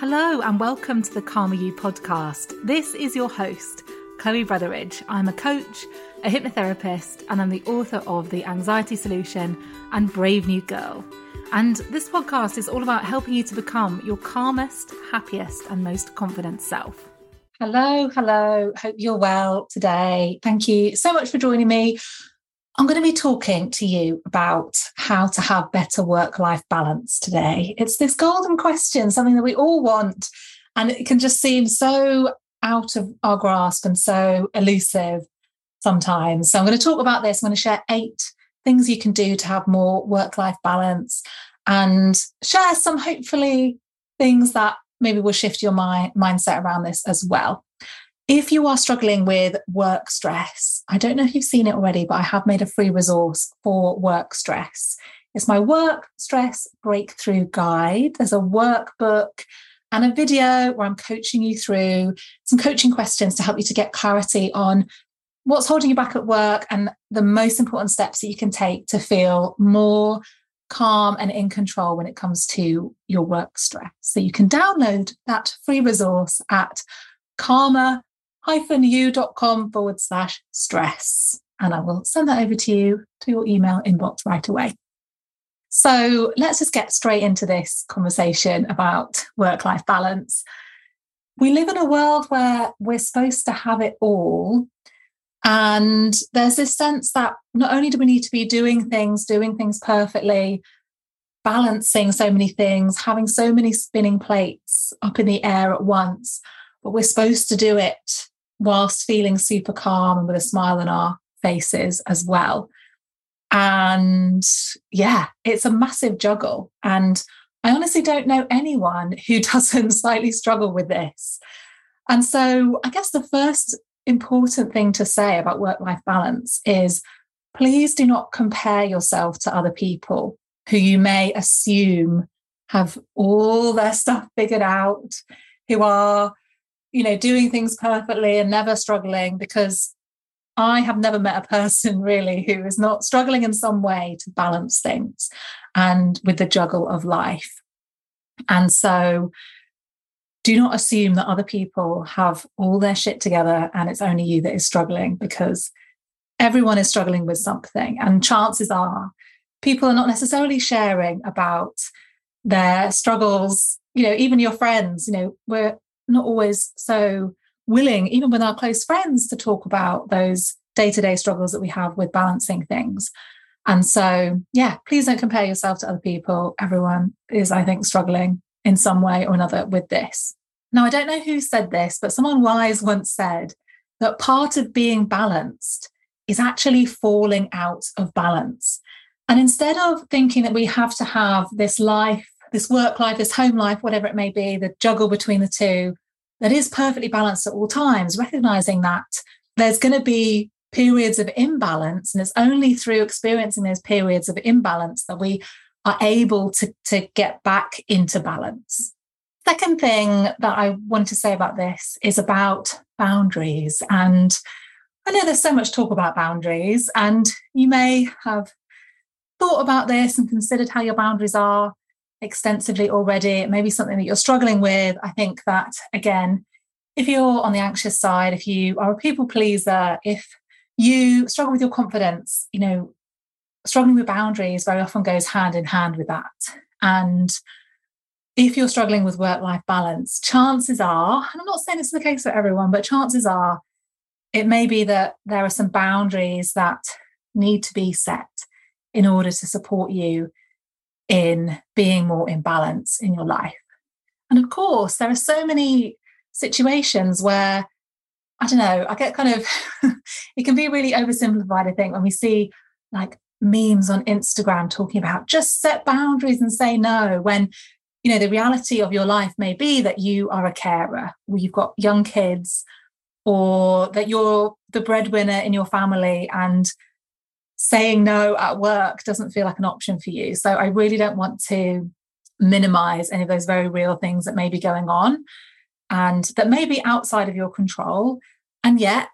Hello, and welcome to the Calmer You podcast. This is your host, Chloe Brotheridge. I'm a coach, a hypnotherapist, and I'm the author of The Anxiety Solution and Brave New Girl. And this podcast is all about helping you to become your calmest, happiest, and most confident self. Hello, hello. Hope you're well today. Thank you so much for joining me. I'm going to be talking to you about how to have better work life balance today. It's this golden question, something that we all want, and it can just seem so out of our grasp and so elusive sometimes. So, I'm going to talk about this. I'm going to share eight things you can do to have more work life balance and share some hopefully things that maybe will shift your mind, mindset around this as well. If you are struggling with work stress, I don't know if you've seen it already, but I have made a free resource for work stress. It's my work stress breakthrough guide. There's a workbook and a video where I'm coaching you through some coaching questions to help you to get clarity on what's holding you back at work and the most important steps that you can take to feel more calm and in control when it comes to your work stress. So you can download that free resource at calmer you.com forward slash stress. And I will send that over to you to your email inbox right away. So let's just get straight into this conversation about work life balance. We live in a world where we're supposed to have it all. And there's this sense that not only do we need to be doing things, doing things perfectly, balancing so many things, having so many spinning plates up in the air at once, but we're supposed to do it whilst feeling super calm and with a smile on our faces as well. And yeah, it's a massive juggle. And I honestly don't know anyone who doesn't slightly struggle with this. And so I guess the first important thing to say about work life balance is please do not compare yourself to other people who you may assume have all their stuff figured out, who are you know, doing things perfectly and never struggling because I have never met a person really who is not struggling in some way to balance things and with the juggle of life. And so do not assume that other people have all their shit together and it's only you that is struggling because everyone is struggling with something. And chances are people are not necessarily sharing about their struggles. You know, even your friends, you know, we're not always so willing, even with our close friends, to talk about those day to day struggles that we have with balancing things. And so, yeah, please don't compare yourself to other people. Everyone is, I think, struggling in some way or another with this. Now, I don't know who said this, but someone wise once said that part of being balanced is actually falling out of balance. And instead of thinking that we have to have this life this work life, this home life, whatever it may be, the juggle between the two, that is perfectly balanced at all times, recognizing that there's going to be periods of imbalance. And it's only through experiencing those periods of imbalance that we are able to, to get back into balance. Second thing that I want to say about this is about boundaries. And I know there's so much talk about boundaries, and you may have thought about this and considered how your boundaries are extensively already, maybe something that you're struggling with. I think that, again, if you're on the anxious side, if you are a people pleaser, if you struggle with your confidence, you know, struggling with boundaries very often goes hand in hand with that. And if you're struggling with work life balance, chances are, and I'm not saying this is the case for everyone, but chances are it may be that there are some boundaries that need to be set in order to support you in being more in balance in your life. And of course, there are so many situations where I don't know, I get kind of, it can be really oversimplified, I think, when we see like memes on Instagram talking about just set boundaries and say no, when, you know, the reality of your life may be that you are a carer, or you've got young kids, or that you're the breadwinner in your family and saying no at work doesn't feel like an option for you. So I really don't want to minimize any of those very real things that may be going on and that may be outside of your control. And yet,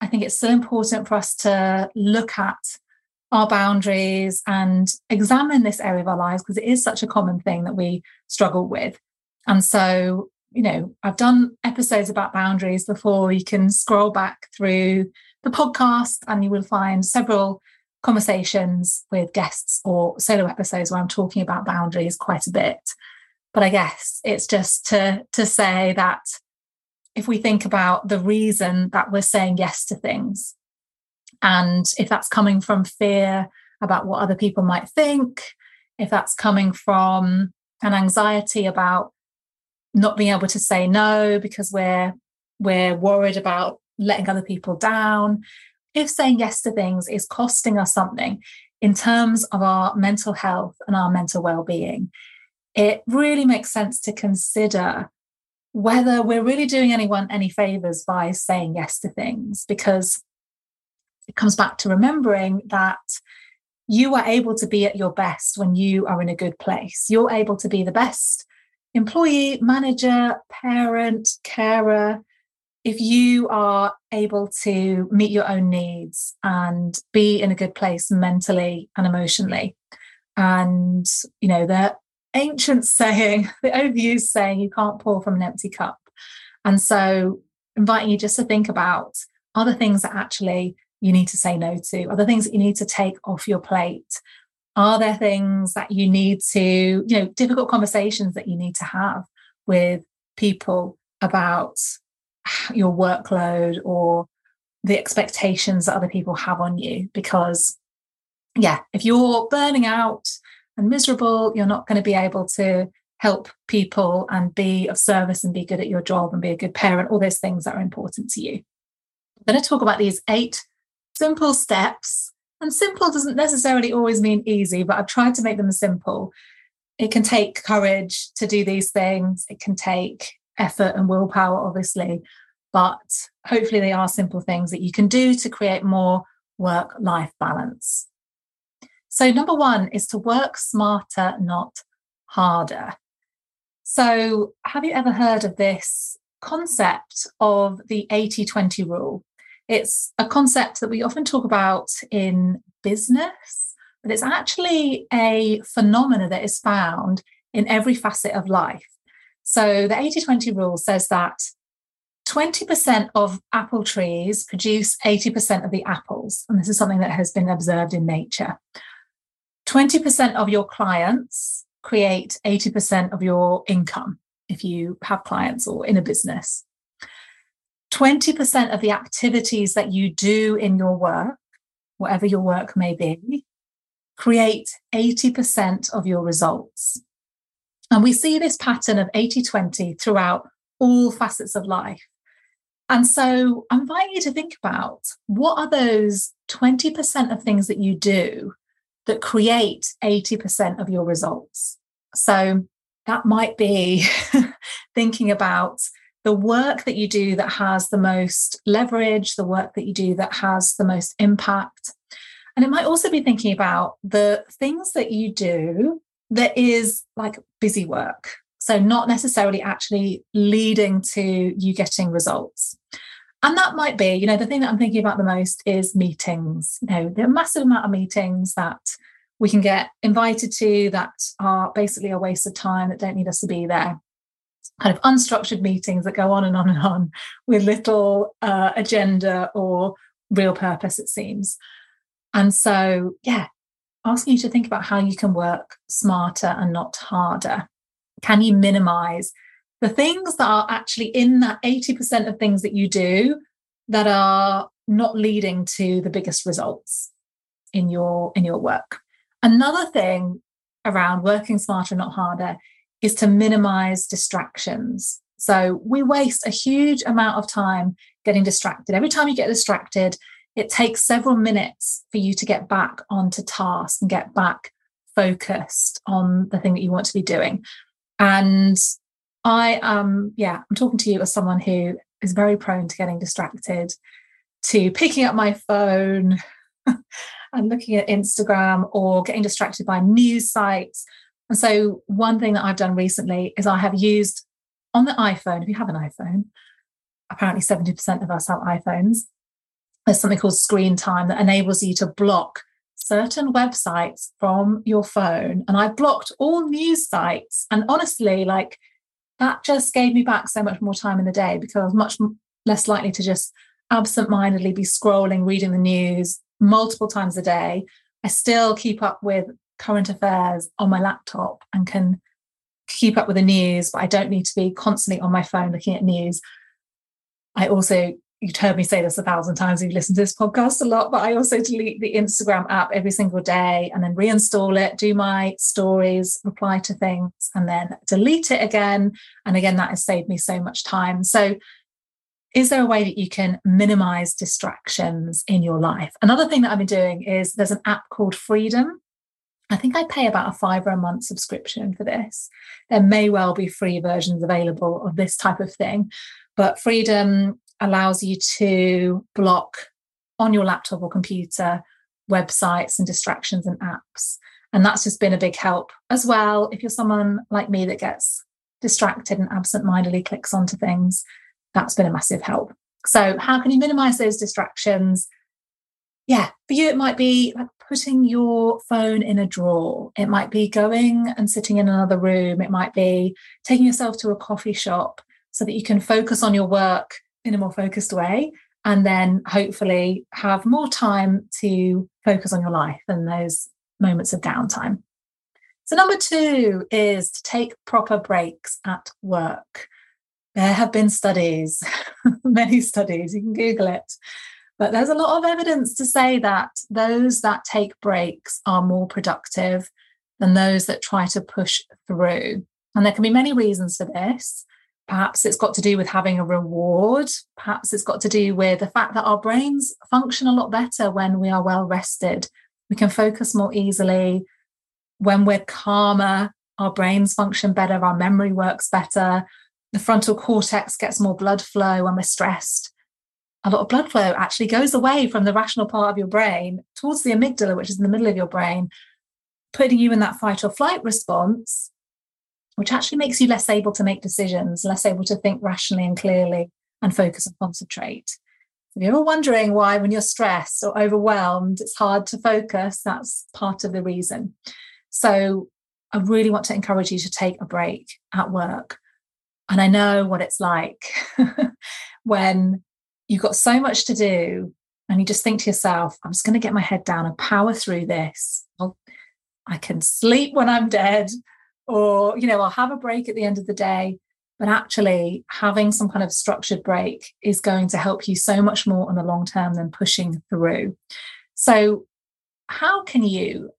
I think it's still important for us to look at our boundaries and examine this area of our lives because it is such a common thing that we struggle with. And so, you know, I've done episodes about boundaries before. You can scroll back through the podcast and you will find several conversations with guests or solo episodes where I'm talking about boundaries quite a bit. But I guess it's just to to say that if we think about the reason that we're saying yes to things, and if that's coming from fear about what other people might think, if that's coming from an anxiety about not being able to say no because we're we're worried about letting other people down, if saying yes to things is costing us something in terms of our mental health and our mental well-being, it really makes sense to consider whether we're really doing anyone any favors by saying yes to things because it comes back to remembering that you are able to be at your best when you are in a good place. You're able to be the best employee, manager, parent, carer if you are able to meet your own needs and be in a good place mentally and emotionally. And, you know, the ancient saying, the overused saying, you can't pour from an empty cup. And so, inviting you just to think about are other things that actually you need to say no to, are other things that you need to take off your plate. Are there things that you need to, you know, difficult conversations that you need to have with people about your workload or the expectations that other people have on you because yeah if you're burning out and miserable you're not going to be able to help people and be of service and be good at your job and be a good parent all those things that are important to you. I'm going to talk about these eight simple steps and simple doesn't necessarily always mean easy but i've tried to make them simple. It can take courage to do these things. It can take effort and willpower obviously but hopefully they are simple things that you can do to create more work life balance. So, number one is to work smarter, not harder. So, have you ever heard of this concept of the 80 20 rule? It's a concept that we often talk about in business, but it's actually a phenomena that is found in every facet of life. So, the 80 20 rule says that 20% of apple trees produce 80% of the apples. And this is something that has been observed in nature. 20% of your clients create 80% of your income if you have clients or in a business. 20% of the activities that you do in your work, whatever your work may be, create 80% of your results. And we see this pattern of 80 20 throughout all facets of life. And so I invite you to think about what are those 20% of things that you do that create 80% of your results. So that might be thinking about the work that you do that has the most leverage, the work that you do that has the most impact. And it might also be thinking about the things that you do that is like busy work. So, not necessarily actually leading to you getting results. And that might be, you know, the thing that I'm thinking about the most is meetings. You know, the massive amount of meetings that we can get invited to that are basically a waste of time that don't need us to be there. Kind of unstructured meetings that go on and on and on with little uh, agenda or real purpose, it seems. And so, yeah, asking you to think about how you can work smarter and not harder. Can you minimize the things that are actually in that 80% of things that you do that are not leading to the biggest results in your in your work? Another thing around working smarter, and not harder, is to minimize distractions. So we waste a huge amount of time getting distracted. Every time you get distracted, it takes several minutes for you to get back onto task and get back focused on the thing that you want to be doing. And I um yeah, I'm talking to you as someone who is very prone to getting distracted, to picking up my phone and looking at Instagram or getting distracted by news sites. And so one thing that I've done recently is I have used on the iPhone, if you have an iPhone, apparently 70% of us have iPhones. There's something called screen time that enables you to block certain websites from your phone. And I blocked all news sites. And honestly, like that just gave me back so much more time in the day because I was much less likely to just absent-mindedly be scrolling, reading the news multiple times a day. I still keep up with current affairs on my laptop and can keep up with the news, but I don't need to be constantly on my phone looking at news. I also, you've heard me say this a thousand times, you've listened to this podcast a lot, but I also delete the Instagram app every single day and then reinstall it, do my stories, reply to things, and then delete it again. And again, that has saved me so much time. So, is there a way that you can minimize distractions in your life? Another thing that I've been doing is there's an app called Freedom. I think I pay about a five or a month subscription for this. There may well be free versions available of this type of thing, but Freedom allows you to block on your laptop or computer websites and distractions and apps. And that's just been a big help as well. If you're someone like me that gets distracted and absent mindedly clicks onto things, that's been a massive help. So, how can you minimize those distractions? Yeah, for you, it might be like putting your phone in a drawer. It might be going and sitting in another room. It might be taking yourself to a coffee shop so that you can focus on your work in a more focused way and then hopefully have more time to focus on your life and those moments of downtime. So, number two is to take proper breaks at work. There have been studies, many studies, you can Google it, but there's a lot of evidence to say that those that take breaks are more productive than those that try to push through. And there can be many reasons for this. Perhaps it's got to do with having a reward. Perhaps it's got to do with the fact that our brains function a lot better when we are well rested. We can focus more easily. When we're calmer, our brains function better, our memory works better. The frontal cortex gets more blood flow when we're stressed. A lot of blood flow actually goes away from the rational part of your brain towards the amygdala, which is in the middle of your brain, putting you in that fight or flight response which actually makes you less able to make decisions, less able to think rationally and clearly and focus and concentrate. If you're ever wondering why, when you're stressed or overwhelmed, it's hard to focus, that's part of the reason. So, I really want to encourage you to take a break at work. And I know what it's like when you've got so much to do and you just think to yourself, I'm just going to get my head down and power through this. I'll, I can sleep when I'm dead or you know i'll have a break at the end of the day but actually having some kind of structured break is going to help you so much more on the long term than pushing through. So how can you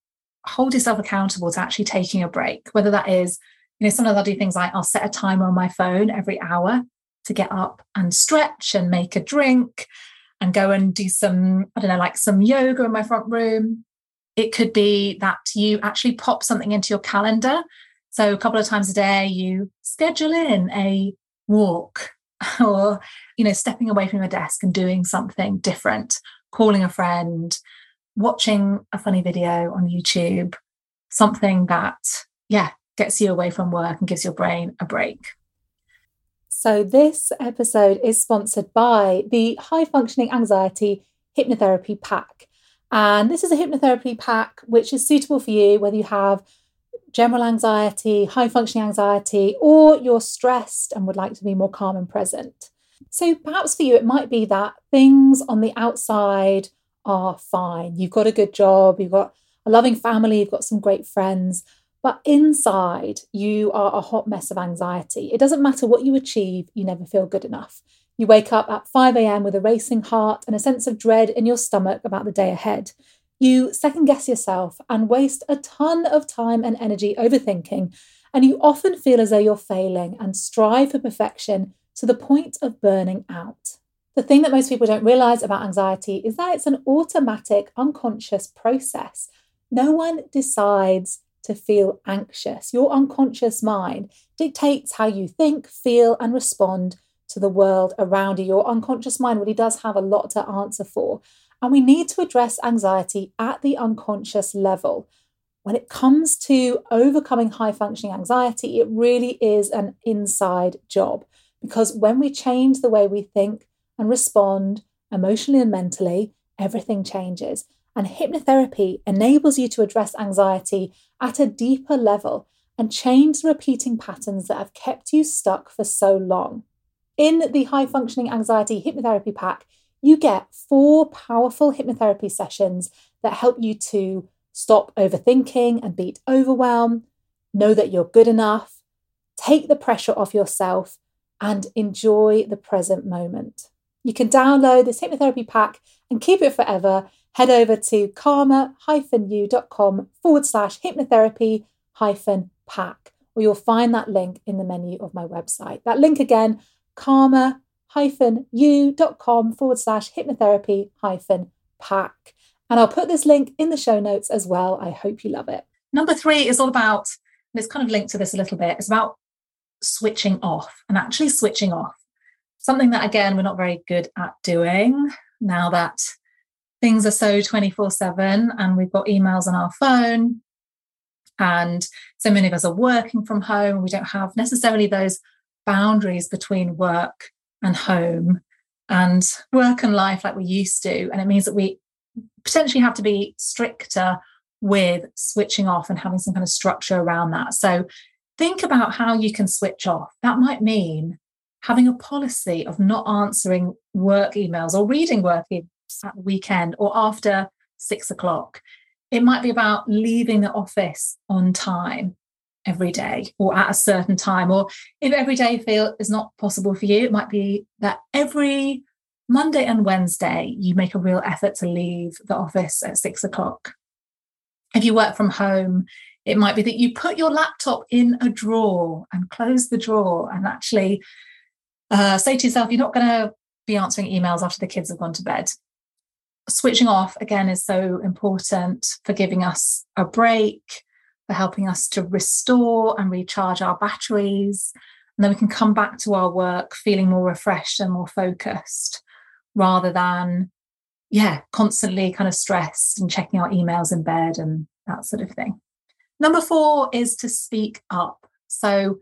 hold yourself accountable to actually taking a break? Whether that is you know sometimes i'll do things like i'll set a timer on my phone every hour to get up and stretch and make a drink and go and do some i don't know like some yoga in my front room. It could be that you actually pop something into your calendar so a couple of times a day, you schedule in a walk or, you know, stepping away from your desk and doing something different, calling a friend, watching a funny video on YouTube, something that, yeah, gets you away from work and gives your brain a break. So, this episode is sponsored by the High Functioning Anxiety Hypnotherapy Pack. And this is a hypnotherapy pack which is suitable for you whether you have general anxiety, high functioning anxiety, or you're stressed and would like to be more calm and present. So perhaps for you, it might be that things on the outside are fine. You've got a good job, you've got a loving family, you've got some great friends, But inside, you are a hot mess of anxiety. It doesn't matter what you achieve, you never feel good enough. You wake up at 5 a.m. with a racing heart and a sense of dread in your stomach about the day ahead. You second guess yourself and waste a ton of time and energy overthinking, and you often feel as though you're failing and strive for perfection to the point of burning out. The thing that most people don't realize about anxiety is that it's an automatic, unconscious process. No one decides to feel anxious. Your unconscious mind dictates how you think, feel, and respond to the world around you. Your unconscious mind really does have a lot to answer for. And we need to address anxiety at the unconscious level. When it comes to overcoming high functioning anxiety, it really is an inside job because when we change the way we think and respond emotionally and mentally, everything changes. And hypnotherapy enables you to address anxiety at a deeper level and change the repeating patterns that have kept you stuck for so long. In the high functioning anxiety hypnotherapy pack, you get four powerful hypnotherapy sessions that help you to stop overthinking and beat overwhelm, know that you're good enough, take the pressure off yourself, and enjoy the present moment. You can download this hypnotherapy pack and keep it forever. Head over to calmer-you.com forward slash hypnotherapy hyphen pack, or you'll find that link in the menu of my website. That link again, calmer you.com forward slash hypnotherapy hyphen pack. And I'll put this link in the show notes as well. I hope you love it. Number three is all about, and it's kind of linked to this a little bit, it's about switching off and actually switching off. Something that, again, we're not very good at doing now that things are so 24 7 and we've got emails on our phone. And so many of us are working from home. We don't have necessarily those boundaries between work and home and work and life like we used to. And it means that we potentially have to be stricter with switching off and having some kind of structure around that. So think about how you can switch off. That might mean having a policy of not answering work emails or reading work emails at the weekend or after six o'clock. It might be about leaving the office on time every day or at a certain time or if every day feel is not possible for you it might be that every monday and wednesday you make a real effort to leave the office at six o'clock. If you work from home it might be that you put your laptop in a drawer and close the drawer and actually uh, say to yourself you're not going to be answering emails after the kids have gone to bed. Switching off again is so important for giving us a break for helping us to restore and recharge our batteries. And then we can come back to our work feeling more refreshed and more focused rather than, yeah, constantly kind of stressed and checking our emails in bed and that sort of thing. Number four is to speak up. So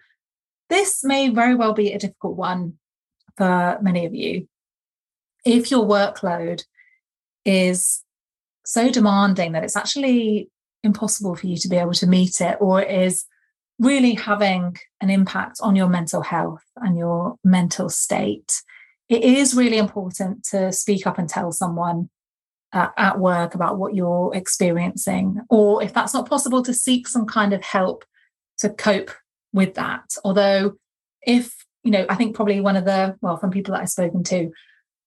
this may very well be a difficult one for many of you. If your workload is so demanding that it's actually impossible for you to be able to meet it or is really having an impact on your mental health and your mental state. It is really important to speak up and tell someone uh, at work about what you're experiencing or if that's not possible to seek some kind of help to cope with that. Although if you know i think probably one of the well from people that i've spoken to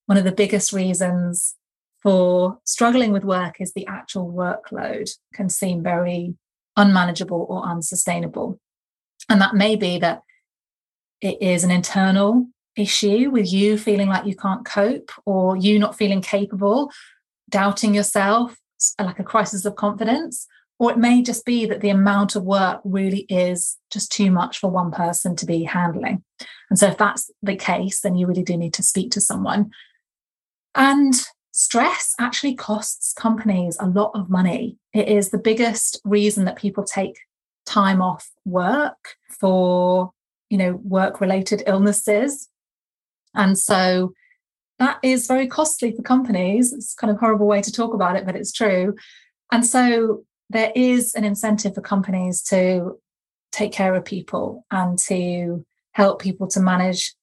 one of the biggest reasons for struggling with work is the actual workload can seem very unmanageable or unsustainable. And that may be that it is an internal issue with you feeling like you can't cope or you not feeling capable, doubting yourself, like a crisis of confidence. Or it may just be that the amount of work really is just too much for one person to be handling. And so, if that's the case, then you really do need to speak to someone. And stress actually costs companies a lot of money. It is the biggest reason that people take time off work for, you know, work related illnesses. And so that is very costly for companies. It's kind of horrible way to talk about it, but it's true. And so there is an incentive for companies to take care of people and to help people to manage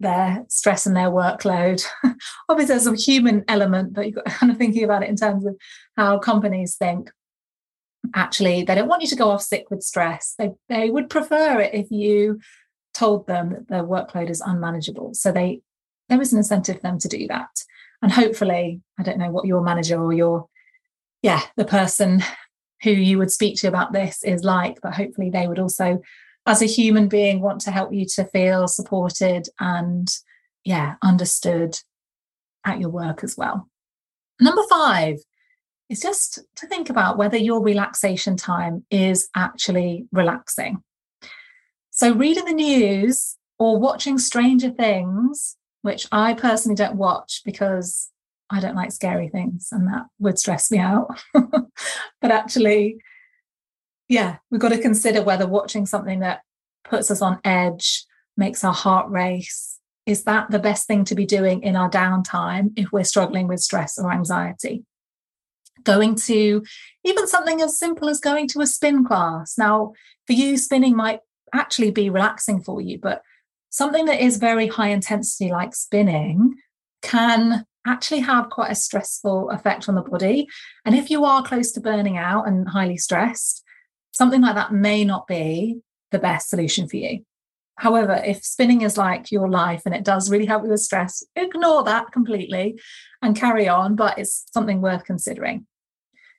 their stress and their workload. Obviously, there's a human element, but you've got kind of thinking about it in terms of how companies think. actually they don't want you to go off sick with stress. They they would prefer it if you told them that their workload is unmanageable. So they there is an incentive for them to do that. And hopefully, I don't know what your manager or your yeah, the person who you would speak to about this is like, but hopefully they would also, as a human being, want to help you to feel supported and yeah, understood at your work as well. Number five is just to think about whether your relaxation time is actually relaxing. So, reading the news or watching Stranger Things, which I personally don't watch because I don't like scary things and that would stress me out. but actually, yeah, we've got to consider whether watching something that puts us on edge, makes our heart race, is that the best thing to be doing in our downtime if we're struggling with stress or anxiety? Going to even something as simple as going to a spin class. Now, for you, spinning might actually be relaxing for you, but something that is very high intensity, like spinning, can actually have quite a stressful effect on the body. And if you are close to burning out and highly stressed, something like that may not be the best solution for you. However, if spinning is like your life and it does really help you with stress, ignore that completely and carry on, but it's something worth considering.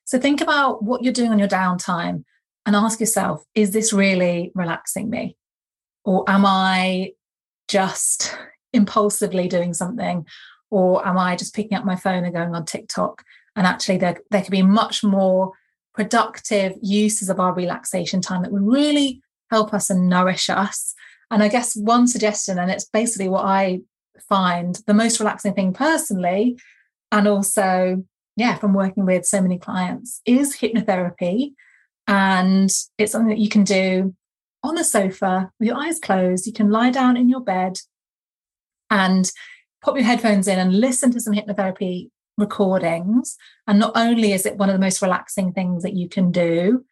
So think about what you're doing on your downtime and ask yourself, is this really relaxing me? Or am I just impulsively doing something or am I just picking up my phone and going on TikTok? And actually, there, there could be much more productive uses of our relaxation time that would really help us and nourish us. And I guess one suggestion, and it's basically what I find the most relaxing thing personally, and also, yeah, from working with so many clients, is hypnotherapy. And it's something that you can do on the sofa with your eyes closed. You can lie down in your bed and pop your headphones in and listen to some hypnotherapy recordings. And not only is it one of the most relaxing things that you can do,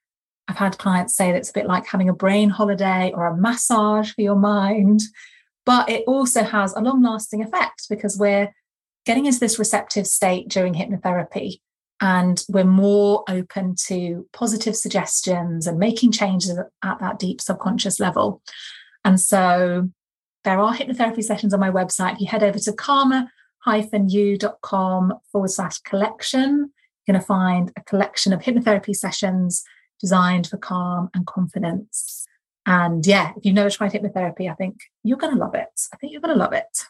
I've had clients say that it's a bit like having a brain holiday or a massage for your mind, but it also has a long lasting effect because we're getting into this receptive state during hypnotherapy and we're more open to positive suggestions and making changes at that deep subconscious level. And so there are hypnotherapy sessions on my website. If you head over to calmer-you.com forward slash collection, you're going to find a collection of hypnotherapy sessions designed for calm and confidence. And yeah, if you've never tried hypnotherapy, I think you're going to love it. I think you're going to love it.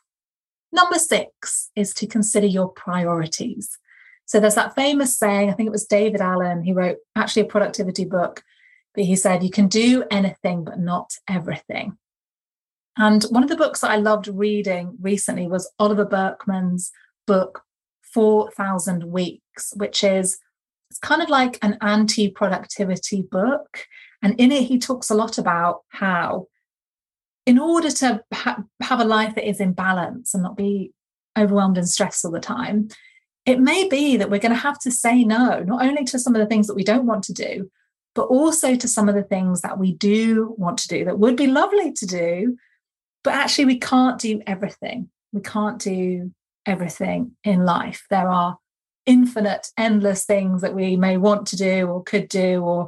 Number six is to consider your priorities. So there's that famous saying, I think it was David Allen, he wrote actually a productivity book, but he said, You can do anything, but not everything. And one of the books that I loved reading recently was Oliver Burkeman's book, 4,000 Weeks, which is it's kind of like an anti productivity book. And in it, he talks a lot about how, in order to ha- have a life that is in balance and not be overwhelmed and stressed all the time, it may be that we're going to have to say no, not only to some of the things that we don't want to do, but also to some of the things that we do want to do that would be lovely to do, but actually, we can't do everything. We can't do everything in life. There are infinite, endless things that we may want to do or could do or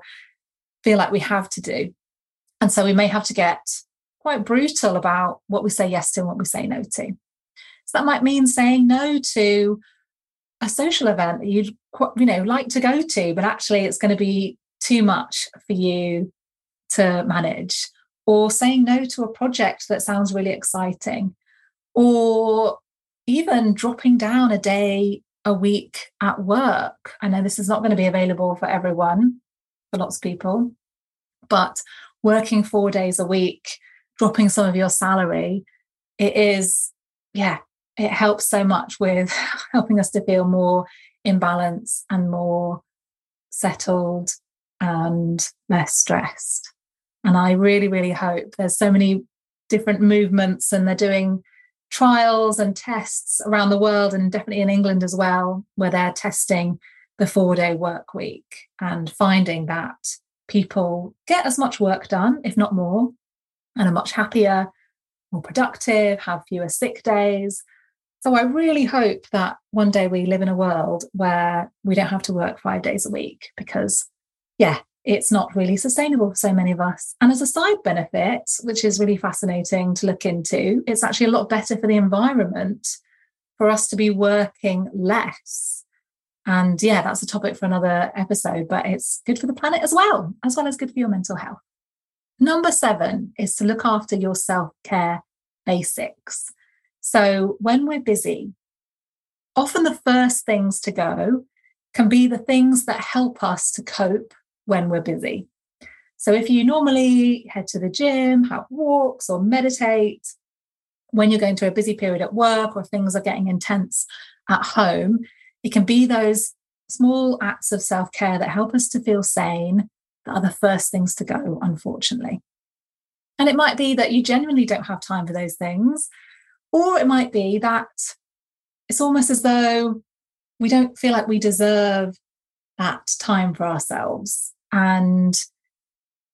feel like we have to do. And so we may have to get quite brutal about what we say yes to and what we say no to. So that might mean saying no to a social event that you'd you know like to go to, but actually it's going to be too much for you to manage or saying no to a project that sounds really exciting, or even dropping down a day a week at work. I know this is not going to be available for everyone, for lots of people, but working four days a week, dropping some of your salary, it is, yeah, it helps so much with helping us to feel more in balance and more settled and less stressed. And I really, really hope there's so many different movements and they're doing trials and tests around the world and definitely in England as well, where they're testing the four day work week and finding that people get as much work done, if not more, and are much happier, more productive, have fewer sick days. So I really hope that one day we live in a world where we don't have to work five days a week because yeah, it's not really sustainable for so many of us. And as a side benefit, which is really fascinating to look into, it's actually a lot better for the environment for us to be working less. And yeah, that's a topic for another episode, but it's good for the planet as well, as well as good for your mental health. Number seven is to look after your self care basics. So when we're busy, often the first things to go can be the things that help us to cope when we're busy. So if you normally head to the gym, have walks, or meditate, when you're going through a busy period at work or things are getting intense at home, it can be those small acts of self care that help us to feel sane that are the first things to go, unfortunately. And it might be that you genuinely don't have time for those things, or it might be that it's almost as though we don't feel like we deserve that time for ourselves. And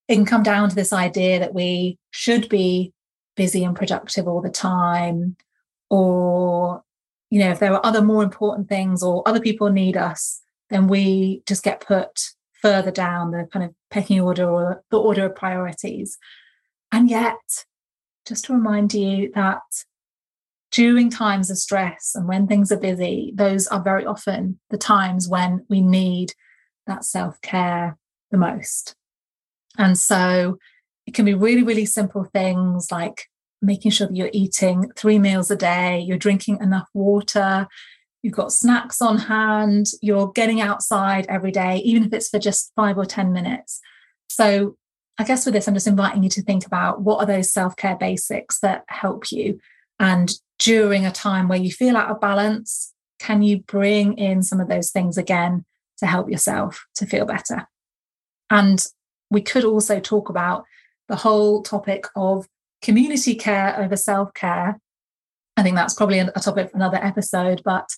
it can come down to this idea that we should be busy and productive all the time, or, you know, if there are other more important things or other people need us, then we just get put further down the kind of pecking order or the order of priorities. And yet, just to remind you that during times of stress and when things are busy, those are very often the times when we need that self care the most. And so it can be really, really simple things like making sure that you're eating three meals a day, you're drinking enough water, you've got snacks on hand, you're getting outside every day, even if it's for just five or 10 minutes. So I guess with this, I'm just inviting you to think about what are those self care basics that help you. And during a time where you feel out of balance, can you bring in some of those things again to help yourself to feel better? And we could also talk about the whole topic of community care over self care. I think that's probably a topic for another episode, but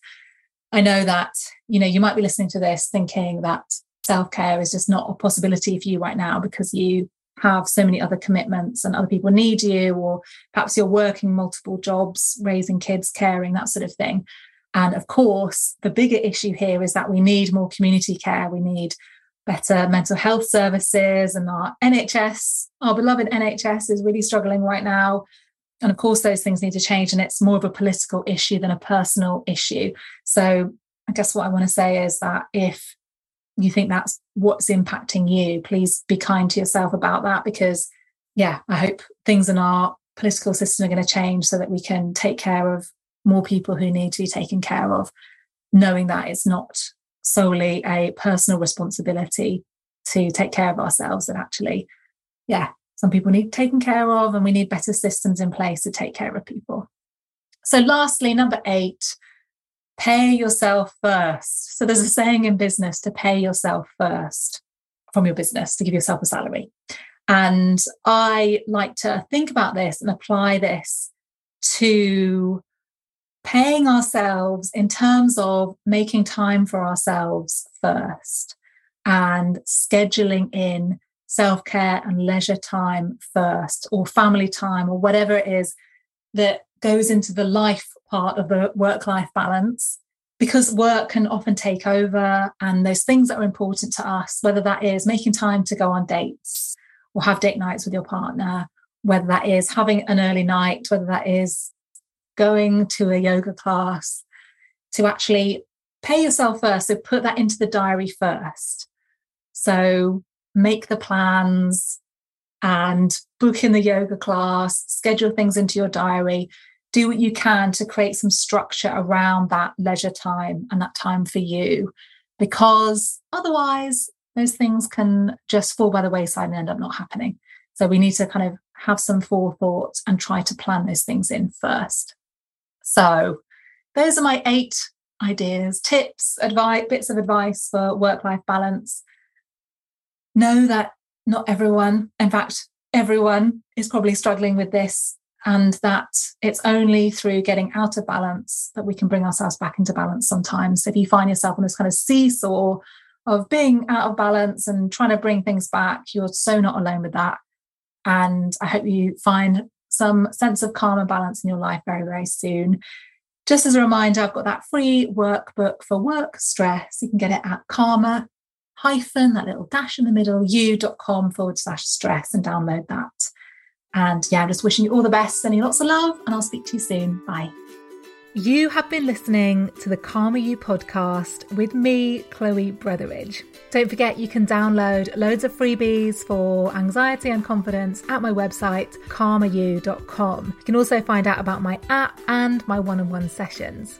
I know that you know you might be listening to this thinking that self care is just not a possibility for you right now because you have so many other commitments and other people need you, or perhaps you're working multiple jobs, raising kids, caring, that sort of thing. And of course, the bigger issue here is that we need more community care. We need better mental health services and our NHS, our beloved NHS is really struggling right now. And of course, those things need to change, and it's more of a political issue than a personal issue. So, I guess what I want to say is that if you think that's what's impacting you, please be kind to yourself about that because, yeah, I hope things in our political system are going to change so that we can take care of more people who need to be taken care of, knowing that it's not solely a personal responsibility to take care of ourselves and actually yeah some people need taken care of and we need better systems in place to take care of people. So lastly number 8 pay yourself first. So there's a saying in business to pay yourself first from your business to give yourself a salary. And i like to think about this and apply this to paying ourselves in terms of making time for ourselves first and scheduling in self care and leisure time first, or family time, or whatever it is that goes into the life part of the work life balance. Because work can often take over, and those things that are important to us, whether that is making time to go on dates or have date nights with your partner, whether that is having an early night, whether that is going to a yoga class, to actually pay yourself first. So put that into the diary first. So make the plans and book in the yoga class, schedule things into your diary. Do what you can to create some structure around that leisure time and that time for you, because otherwise, those things can just fall by the wayside and end up not happening. So we need to kind of have some forethought and try to plan those things in first. So, those are my eight ideas, tips, advice, bits of advice for work life balance. Know that not everyone, in fact, everyone is probably struggling with this, and that it's only through getting out of balance that we can bring ourselves back into balance sometimes. If you find yourself on this kind of seesaw of being out of balance and trying to bring things back, you're so not alone with that. And I hope you find some sense of calm and balance in your life very, very soon. Just as a reminder, I've got that free workbook for work stress. You can get it at calmer hyphen, that little dash in the middle, you.com forward slash stress and download that. And yeah, I'm just wishing you all the best, sending you lots of love, and I'll speak to you soon. Bye. You have been listening to the Calmer You podcast with me, Chloe Brotheridge. Don't forget you can download loads of freebies for anxiety and confidence at my website, calmer-you.com. You can also find out about my app and my one on one sessions.